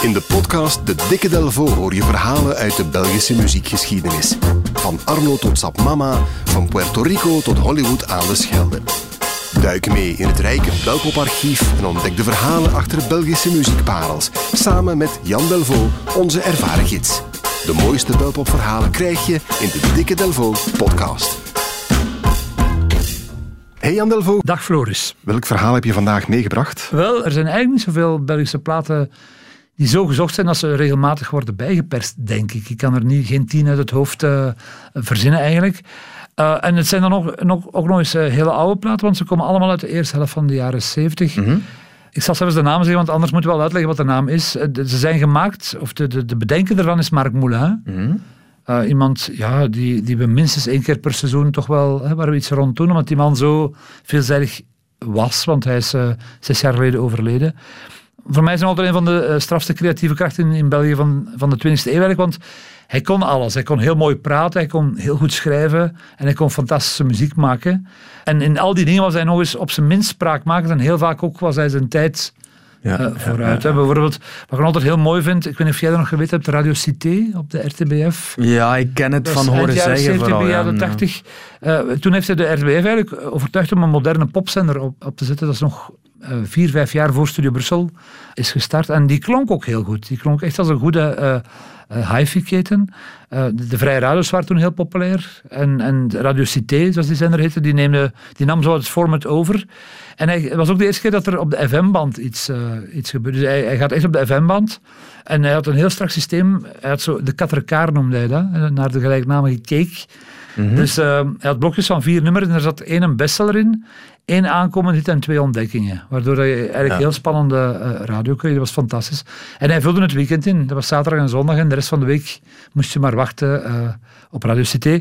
In de podcast De Dikke Delvo hoor je verhalen uit de Belgische muziekgeschiedenis. Van Arno tot Sap Mama, van Puerto Rico tot Hollywood aan de Schelde. Duik mee in het rijke Belpoparchief en ontdek de verhalen achter Belgische muziekparels. Samen met Jan Delvo, onze ervaren gids. De mooiste Belpopverhalen krijg je in de Dikke Delvo podcast. Hey Jan Delvo. Dag Floris. Welk verhaal heb je vandaag meegebracht? Wel, er zijn eigenlijk niet zoveel Belgische platen die zo gezocht zijn dat ze regelmatig worden bijgeperst, denk ik. Ik kan er niet, geen tien uit het hoofd uh, verzinnen eigenlijk. Uh, en het zijn dan nog, nog, ook nog eens uh, hele oude platen, want ze komen allemaal uit de eerste helft van de jaren 70. Mm -hmm. Ik zal zelfs de naam zeggen, want anders moeten we wel uitleggen wat de naam is. Ze zijn gemaakt, of de, de, de bedenker ervan is Marc Moulin. Mm -hmm. Uh, iemand ja, die, die we minstens één keer per seizoen toch wel, hè, waar we iets rond doen, omdat die man zo veelzijdig was, want hij is zes jaar geleden overleden. Voor mij is hij altijd een van de uh, strafste creatieve krachten in, in België van, van de 20e eeuw want hij kon alles. Hij kon heel mooi praten, hij kon heel goed schrijven en hij kon fantastische muziek maken. En in al die dingen was hij nog eens op zijn minst spraakmakend en heel vaak ook was hij zijn tijd ja, uh, vooruit. Ja, ja. Bijvoorbeeld, wat ik altijd heel mooi vind, ik weet niet of jij dat nog geweten hebt, Radio Cité op de RTBF. Ja, ik ken het van horen zeggen 70, vooral. jaren 80. Uh, toen heeft hij de RTBF eigenlijk overtuigd om een moderne popzender op, op te zetten. Dat is nog vier, vijf jaar voor Studio Brussel is gestart. En die klonk ook heel goed. Die klonk echt als een goede uh, hi-fi-keten. De, Vrije Radio's waren toen heel populair. En, en Radio Cité, zoals die zender heette, die, die nam zo het format over. En hij, het was ook de eerste keer dat er op de FM-band iets, iets gebeurde. Dus hij, gaat echt op de FM-band. En hij had een heel strak systeem. Hij had zo, de katrekaar noemde hij dat, naar de gelijknamige cake. Mm -hmm. Dus hij had blokjes van vier nummers en er zat één een bestseller in één aankomend hit en twee ontdekkingen. Waardoor je eigenlijk ja. heel spannende uh, radio kreeg. Dat was fantastisch. En hij vulde het weekend in. Dat was zaterdag en zondag. En de rest van de week moest je maar wachten uh, op Radio Cité.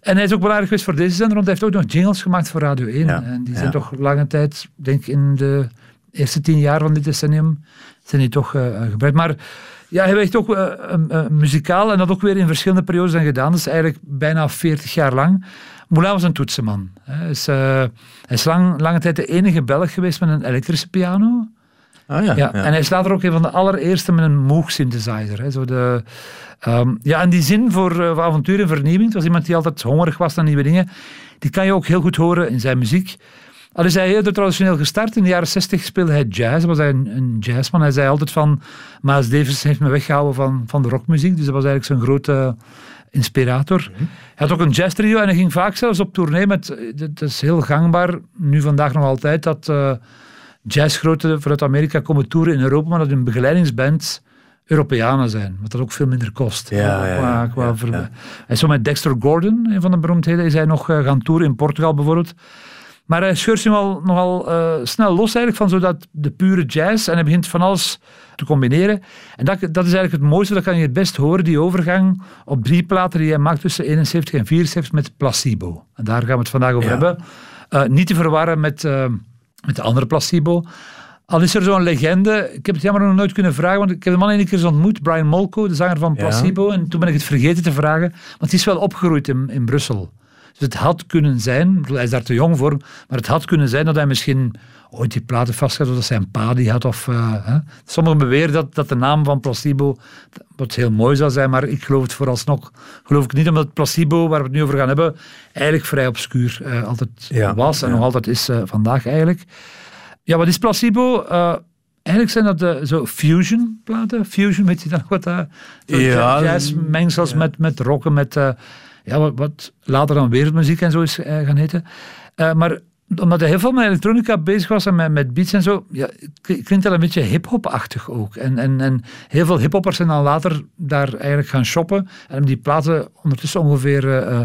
En hij is ook belangrijk geweest voor deze zender, want hij heeft ook nog jingles gemaakt voor Radio 1. Ja. En die zijn toch lange tijd, denk ik in de eerste tien jaar van dit decennium, zijn die toch uh, gebruikt. Maar ja, hij werkt ook uh, uh, muzikaal en dat ook weer in verschillende periodes zijn gedaan. Dat is eigenlijk bijna 40 jaar lang. Moulin was een toetsenman. Hij is, uh, hij is lang, lange tijd de enige Belg geweest met een elektrische piano. Ah, ja, ja, ja. En hij is later ook een van de allereerste met een Moog synthesizer. Hè. Zo de, um, ja, en die zin voor, uh, voor avontuur en vernieuwing, het was iemand die altijd hongerig was naar nieuwe dingen, die kan je ook heel goed horen in zijn muziek. Al is hij heel traditioneel gestart. In de jaren 60 speelde hij jazz. Was hij een, een jazzman. Hij zei altijd van... Miles Davis heeft me weggehouden van, van de rockmuziek. Dus dat was eigenlijk zijn grote inspirator. -hmm. Hij had ook een jazz trio en hij ging vaak zelfs op tournee met... Dat is heel gangbaar, nu vandaag nog altijd, dat uh, jazzgroten vanuit Amerika komen toeren in Europa, maar dat hun begeleidingsband Europeanen zijn, wat dat ook veel minder kost. Ja, ja, qua, qua ja, ja. Hij is zo met Dexter Gordon, een van de beroemdheden, is hij nog uh, gaan toeren in Portugal bijvoorbeeld. Maar hij scheurt zich nogal, nogal uh, snel los eigenlijk van zo dat, de pure jazz. En hij begint van alles te combineren. En dat, dat is eigenlijk het mooiste, dat kan je het best horen, die overgang op drie platen die hij maakt tussen 71 en 74 met Placebo. En daar gaan we het vandaag over ja. hebben. Uh, niet te verwarren met, uh, met de andere Placebo. Al is er zo'n legende, ik heb het jammer nog nooit kunnen vragen, want ik heb de man een keer eens ontmoet, Brian Molko, de zanger van Placebo. Ja. En toen ben ik het vergeten te vragen, want hij is wel opgegroeid in, in Brussel. Dus het had kunnen zijn, hij is daar te jong voor, maar het had kunnen zijn dat hij misschien ooit die platen vast had, of dat zijn pa die had. Of, uh, hè. Sommigen beweren dat, dat de naam van Placebo, wat heel mooi zou zijn, maar ik geloof het vooralsnog geloof ik niet, omdat Placebo, waar we het nu over gaan hebben, eigenlijk vrij obscuur uh, altijd ja, was en ja. nog altijd is uh, vandaag eigenlijk. Ja, wat is Placebo? Eigenlijk zijn dat de, zo fusion platen. Fusion, weet je dan wat dat? Ja, jazzmengsels ja. met, met rocken, met ja, wat, later dan wereldmuziek en zo is uh, gaan heten. Uh, maar omdat hij heel veel met elektronica bezig was en met, met beats en zo, ja, klinkt dat een beetje hip-hop-achtig ook. En, en, en heel veel hip-hoppers zijn dan later daar eigenlijk gaan shoppen en die platen ondertussen ongeveer uh,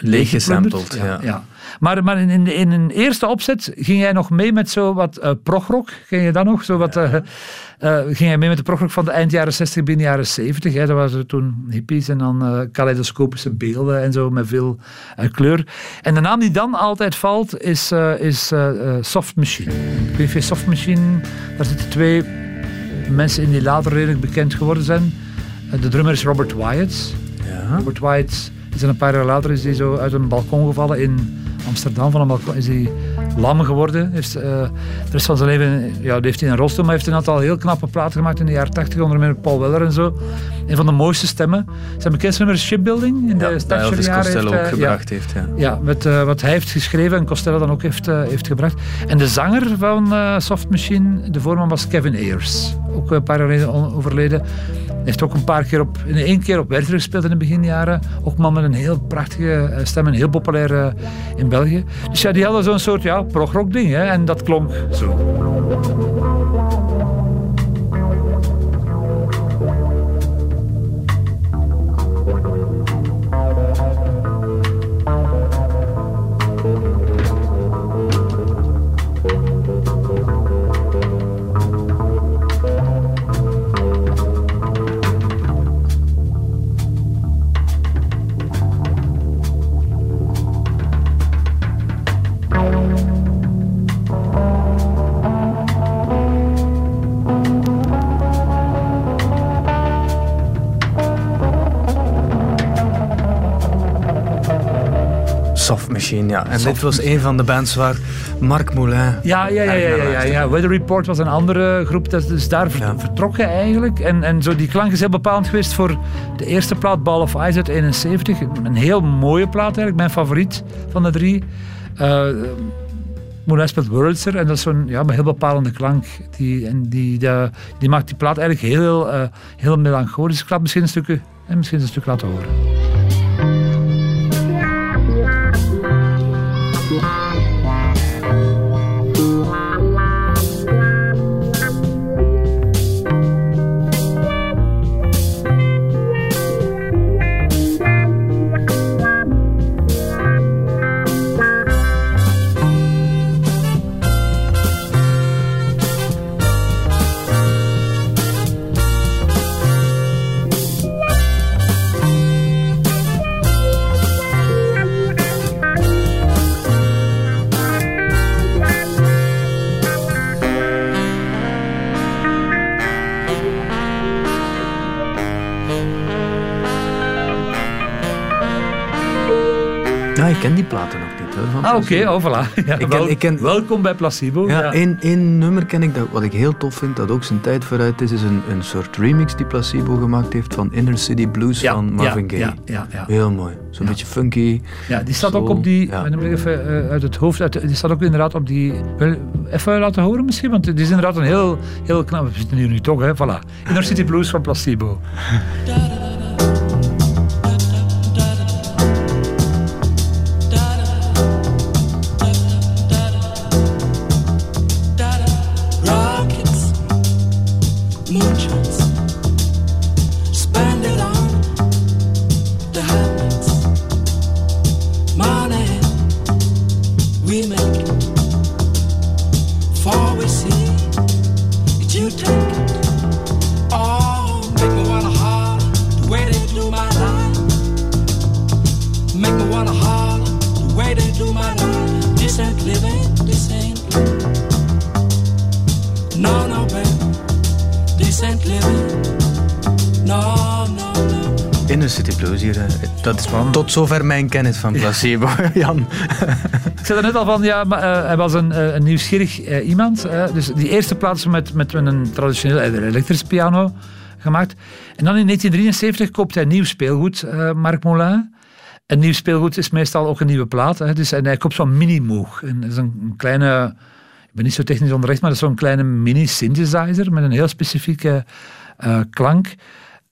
leeggesampled. Ja, ja. Maar, maar in, in, een eerste opzet ging jij nog mee met zo wat uh, progrock. Ging je dan nog? Zo wat, uh, uh, ging jij mee met de progrock van de eind jaren 60, begin jaren 70. Hè? Dat waren toen hippies en dan kaleidoscopische beelden en zo met veel kleur. En de naam die dan altijd valt is, is Soft Machine. Niet Soft Machine, daar zitten twee mensen in die later redelijk bekend geworden zijn. de drummer is Robert Wyatt. Ja. Robert Wyatt een paar jaar later is hij zo uit een balkon gevallen in Amsterdam. Van een balkon is hij lam geworden. Heeft, uh, de rest van zijn leven ja, heeft hij een rolstoel, maar heeft een aantal heel knappe platen gemaakt in de jaren 80, onder meer Paul Weller en zo. Een van de mooiste stemmen. Zijn bekendste nummer Shipbuilding in ja, de Thatcher jaren. Costello heeft, ook gebracht ja, heeft. Ja, ja met wat hij heeft geschreven en Costello dan ook heeft, heeft gebracht. En de zanger van Soft Machine, de voorman was Kevin Ayers. Ook een paar jaar geleden overleden heeft ook een paar keer op, in één keer op Werther gespeeld in de beginjaren. Ook man met een heel prachtige eh, stem en heel populair in België. Dus ja, die hadden zo'n soort ja, prog-rock ding. Hè, en dat klonk zo. Ja. En dit was een van de bands waar Marc Moulin... Ja, ja, ja, ja, ja, ja, Weather Report was een andere groep, dat is daar vertrokken eigenlijk. En, en zo die klank is heel bepalend geweest voor de eerste plaat, Ball of Ice uit 71. Een heel mooie plaat eigenlijk, mijn favoriet van de drie. Uh, Moulin speelt Wurlitzer en dat is zo'n ja, heel bepalende klank. Die, en die, die, die maakt die plaat eigenlijk heel, uh, heel melancholisch. Ik laat misschien een stukje, misschien een stuk laten horen. Ik ken die platen nog niet. Hoor, ah, oké, okay, oh, voilà. Ja, ik ken, ik ken, welkom bij Placebo. Ja, Één, één nummer ken ik, dat, wat ik heel tof vind, dat ook zijn tijd vooruit is, is een, een soort remix die Placebo gemaakt heeft van Inner City Blues van Marvin Gaye. Ja, ja, Heel mooi. Zo'n beetje funky. Ja, die staat ook op die, ja. even uh, uit het hoofd, uit, die staat ook inderdaad op die, even laten horen misschien, want die is inderdaad een heel, heel knap, we zitten hier nu toch, hè, voilà. Inner City Blues van Placebo. Tot zover mijn kennis van placebo, Jan. Ik zei er net al van, ja, maar, uh, hij was een, uh, een nieuwsgierig uh, iemand. dus die eerste plaats met, met een traditionele elektrische piano gemaakt. En dan in 1973 koopt hij nieuw speelgoed, Marc Moulin. En nieuw speelgoed is meestal ook een nieuwe plaat. Hè. Dus, en hij koopt zo'n mini-moog. Dat is een, kleine, ik ben niet zo technisch onderricht, maar dat is zo'n kleine mini-synthesizer met een heel specifieke klank.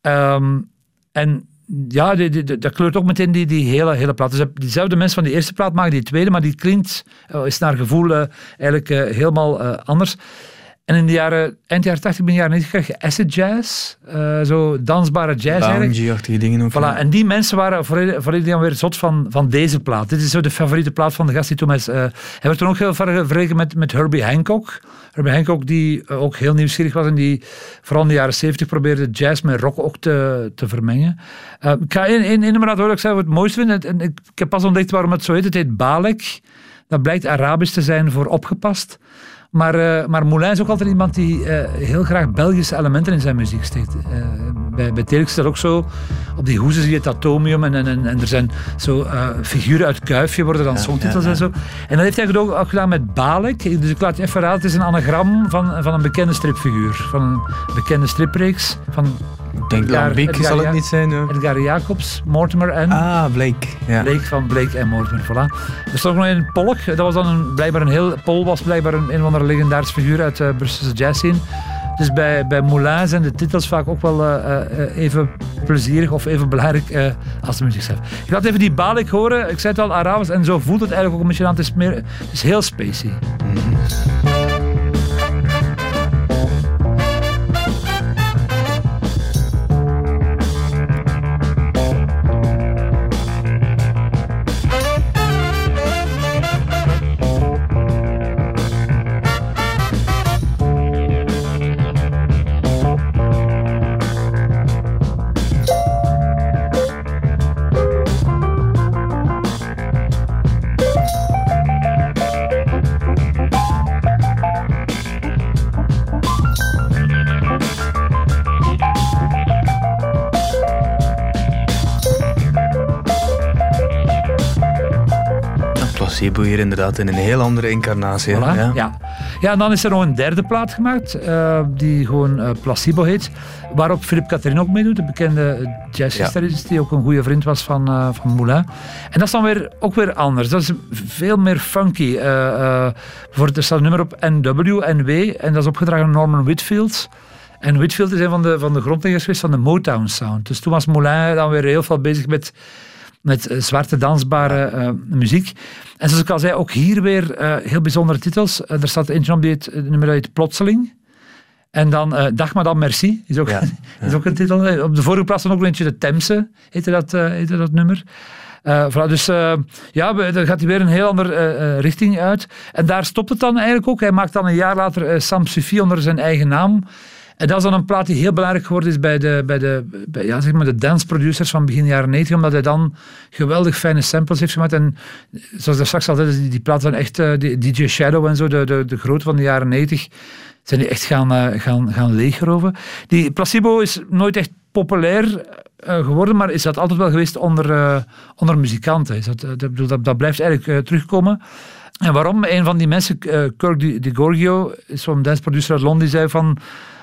Um, en ja, dat kleurt ook meteen die, die hele, hele plaat. Dus diezelfde mensen van die eerste plaat maken die tweede, maar die klinkt, uh, is naar gevoel uh, eigenlijk uh, helemaal anders. En in de jaren, eind jaren 80, begin jaren 90 krijg je acid jazz, uh, zo dansbare jazz Lounge-achtige dingen ook. Voilà. En die mensen waren volledig dan weer zot van, van deze plaat. Dit is zo de favoriete plaat van de gast die toen uh, hij werd toen ook heel vergeleken met, met Herbie Hancock. Herbie Hancock die uh, ook heel nieuwsgierig was en die vooral in de jaren 70 probeerde jazz met rock ook te, te vermengen. ik ga één, één nummer laten horen, ik zei wat het mooiste vind. En ik, ik heb pas ontdekt waarom het zo heet. Het heet Balek. Dat blijkt Arabisch te zijn voor opgepast. Maar, uh, maar Moulin is ook altijd iemand die uh, heel graag Belgische elementen in zijn muziek steekt. Uh, bij, bij Telex is dat ook zo. Op die hoezen zie je het atomium en, en, en, er zijn zo uh, figuren uit Kuifje worden dan ja, songtitels en zo. En dat heeft hij ook, gedaan met Balek. Dus ik laat je even raden, het is een anagram van, van een bekende stripfiguur. Van een bekende stripreeks van denk Edgar, zal het niet zijn. Hoor. Edgar Jacobs, Mortimer en... Ah, Blake. Ja. Blake van Blake en Mortimer, voilà. Er stond ook nog een Polk. Dat was dan een, blijkbaar een heel... Paul was blijkbaar een, een legendarische figuur uit de uh, Brusselse jazz scene. Dus bij, bij Moulin zijn de titels vaak ook wel uh, uh, even plezierig of even belangrijk uh, als de muziek zelf. Ik laat even die Balik horen. Ik zei het al, Arabisch. En zo voelt het eigenlijk ook een beetje aan. Het is, meer, het is heel spacey. Mm. Hier inderdaad in een heel andere incarnatie. ja. ja. Ja. en dan is er nog een derde plaat gemaakt, uh, die gewoon uh, Placebo heet, waarop Philippe Catherine ook meedoet, de bekende jazzgitarist, ja. die ook een goede vriend was van, uh, van Moulin. En dat is dan weer, ook weer anders. Dat is veel meer funky. bijvoorbeeld, er staat een nummer op NW, NW, en dat is opgedragen door Norman Whitfield. En Whitfield is een van de, van de grondleggers geweest van de Motown Sound. Dus toen was Moulin dan weer heel veel bezig met met eh, zwarte dansbare uh, muziek. En zoals ik al zei, ook hier weer uh, heel bijzondere titels. Uh, er staat eentje op die het nummer uit Plotseling. En dan Dag Madame Merci, is ook, is ook een titel. Op de vorige plaats dan ook een eentje De Temse, heette dat, heette dat nummer. Voilà, dus ja, dan gaat hij weer een heel andere richting uit. En daar stopt het dan eigenlijk ook. Hij maakt dan een jaar later Sam Sufi onder zijn eigen naam. En dat is dan een plaat die heel belangrijk geworden is bij de, bij de, bij, ja, zeg maar de dance producers van begin jaren 90, omdat hij dan geweldig fijne samples heeft gemaakt. En zoals ik straks al zei, die, die plaat van echt, uh, DJ Shadow en zo, de, de, de van de jaren 90, zijn die echt gaan, uh, gaan, gaan leegroven. Die Placebo is nooit echt populair uh, geworden, maar is dat altijd wel geweest onder, onder muzikanten. Is dat, dat, dat, dat blijft eigenlijk terugkomen. En waarom? Een van die mensen, Kirk Di Gorgio, is zo'n dance producer uit Londen, die zei van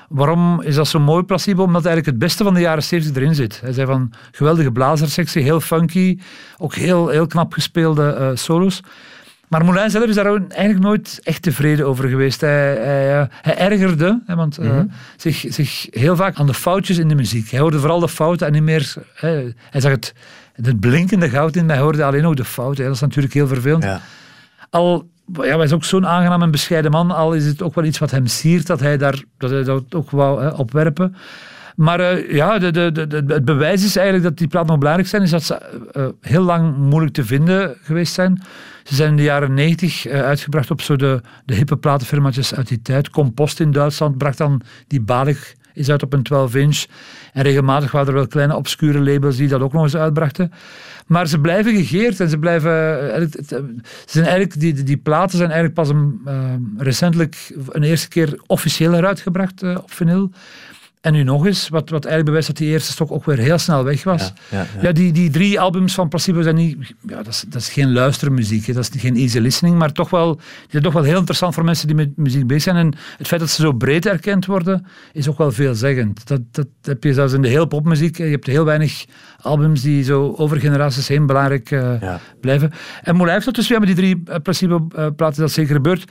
Waarom is dat zo mooi, Placebo? Omdat eigenlijk het beste van de jaren 70 erin zit. Hij zei van geweldige blazersectie, heel funky, ook heel, heel knap gespeelde uh, solos. Maar Moulin zelf is daar eigenlijk nooit echt tevreden over geweest. Hij, hij, eh, hij ergerde, hè, want, uh, zich, zich heel vaak aan de foutjes in de muziek. Hij hoorde vooral de fouten en niet meer... hij zag het, het blinkende goud in, maar hij hoorde alleen nog de fouten. Dat is natuurlijk heel vervelend. Ja. Al ja, hij is ook zo'n aangenaam en bescheiden man, al is het ook wel iets wat hem siert, dat hij, daar, dat hij dat ook wou hè, opwerpen. Maar uh, ja, de, de, de, het bewijs is eigenlijk dat die platen nog belangrijk zijn, is dat ze uh, heel lang moeilijk te vinden geweest zijn. Ze zijn in de jaren 90 uh, uitgebracht op zo de, de hippe platenfirmaatjes uit die tijd. Compost in Duitsland bracht dan die balig is uit op een 12 inch. En regelmatig waren er wel kleine obscure labels die dat ook nog eens uitbrachten. Maar ze blijven gegeerd en ze blijven. Eh, ze zijn eigenlijk, die, die platen zijn eigenlijk pas een, uh, recentelijk een eerste keer officieel eruit gebracht op vinyl. En nu nog eens, wat, wat eigenlijk bewijst dat die eerste stok ook weer heel snel weg was. Ja, ja, ja. die, die drie albums van Placebo zijn niet... Ja, dat, is, dat is geen luistermuziek, hè. dat is geen easy listening, maar toch wel, die zijn toch wel heel interessant voor mensen die met muziek bezig zijn. En het feit dat ze zo breed erkend worden, is ook wel veelzeggend. Dat, dat heb je zelfs in de heel popmuziek. Je hebt heel weinig albums die zo over generaties heen belangrijk uh, blijven. En Moulin heeft dat dus weer met die drie uh, Placebo-platen dat zeker gebeurd.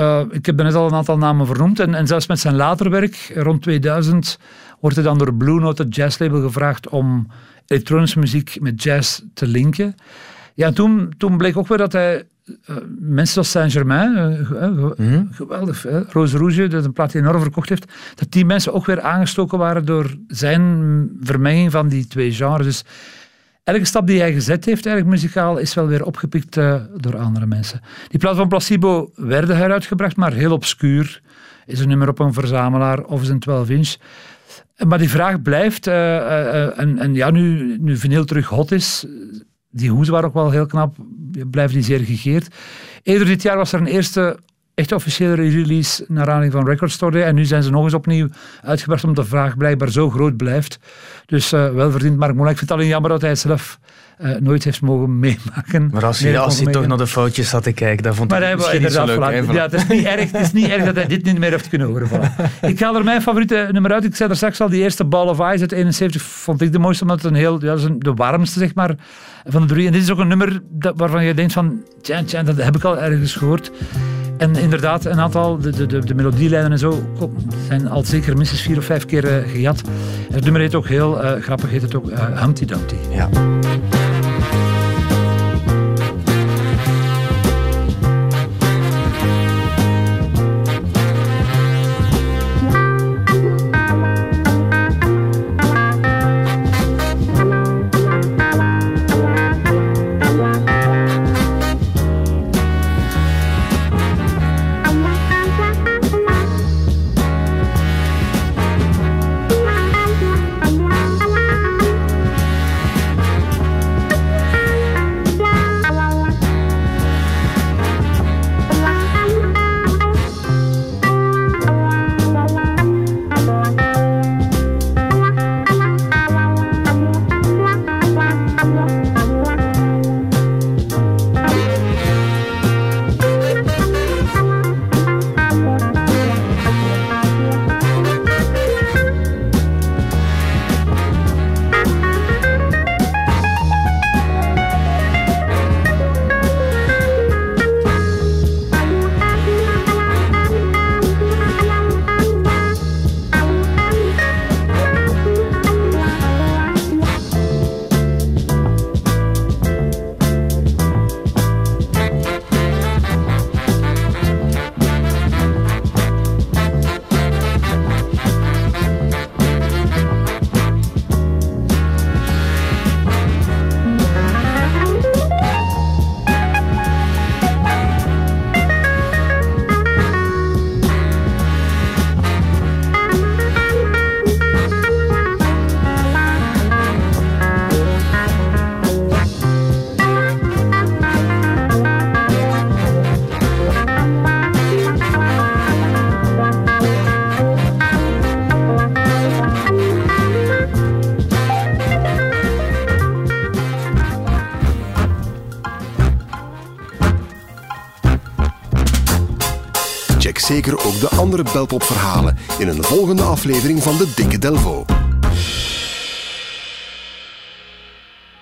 Uh, ik heb net al een aantal namen vernoemd. En, en zelfs met zijn later werk, rond 2000, wordt hij dan door Blue Note, het jazzlabel, gevraagd om elektronische muziek met jazz te linken. Ja, toen, toen bleek ook weer dat hij uh, mensen zoals Saint-Germain, uh, mm geweldig, Rose Rouge, dat een plaat die enorm verkocht heeft, dat die mensen ook weer aangestoken waren door zijn vermenging van die twee genres. Dus elke stap die hij gezet heeft, eigenlijk muzikaal, is wel weer opgepikt uh, door andere mensen. Die plaat van Placebo werden heruitgebracht, maar heel obscuur. Is een nummer op een verzamelaar of is een 12 inch. Maar die vraag blijft, uh, en, ja, nu, nu vinyl terug hot is, die hoes waren ook wel heel knap, blijven die zeer gegeerd. Eerder dit jaar was er een eerste echt officiële release naar aanleiding van Record Store Day. En nu zijn ze nog eens opnieuw uitgebracht omdat de vraag blijkbaar zo groot blijft. Dus uh, wel verdiend Mark. Ik vind het alleen jammer dat hij zelf uh, nooit heeft mogen meemaken. Maar als je, als toch naar de foutjes had te kijken, dan vond ik het misschien niet zo leuk. Ja, het is, niet erg, het is niet erg dat hij dit niet meer heeft kunnen horen. ik ga er mijn favoriete nummer uit. Ik zei er straks al, die eerste Ball of Ice uit 71 vond ik de mooiste, omdat het een heel, ja, de warmste zeg maar, van de drie. En dit is ook een nummer dat, waarvan je denkt van, tja, tja, dat heb ik al ergens gehoord. En inderdaad, een aantal, de, de, de melodielijnen en zo, zijn al zeker minstens vier of vijf keer uh, gejat. Het nummer heet ook heel uh, grappig, heet het ook uh, Humpty Dumpty. Ja. Andere Belpop-verhalen in een volgende aflevering van de Dikke Delvo.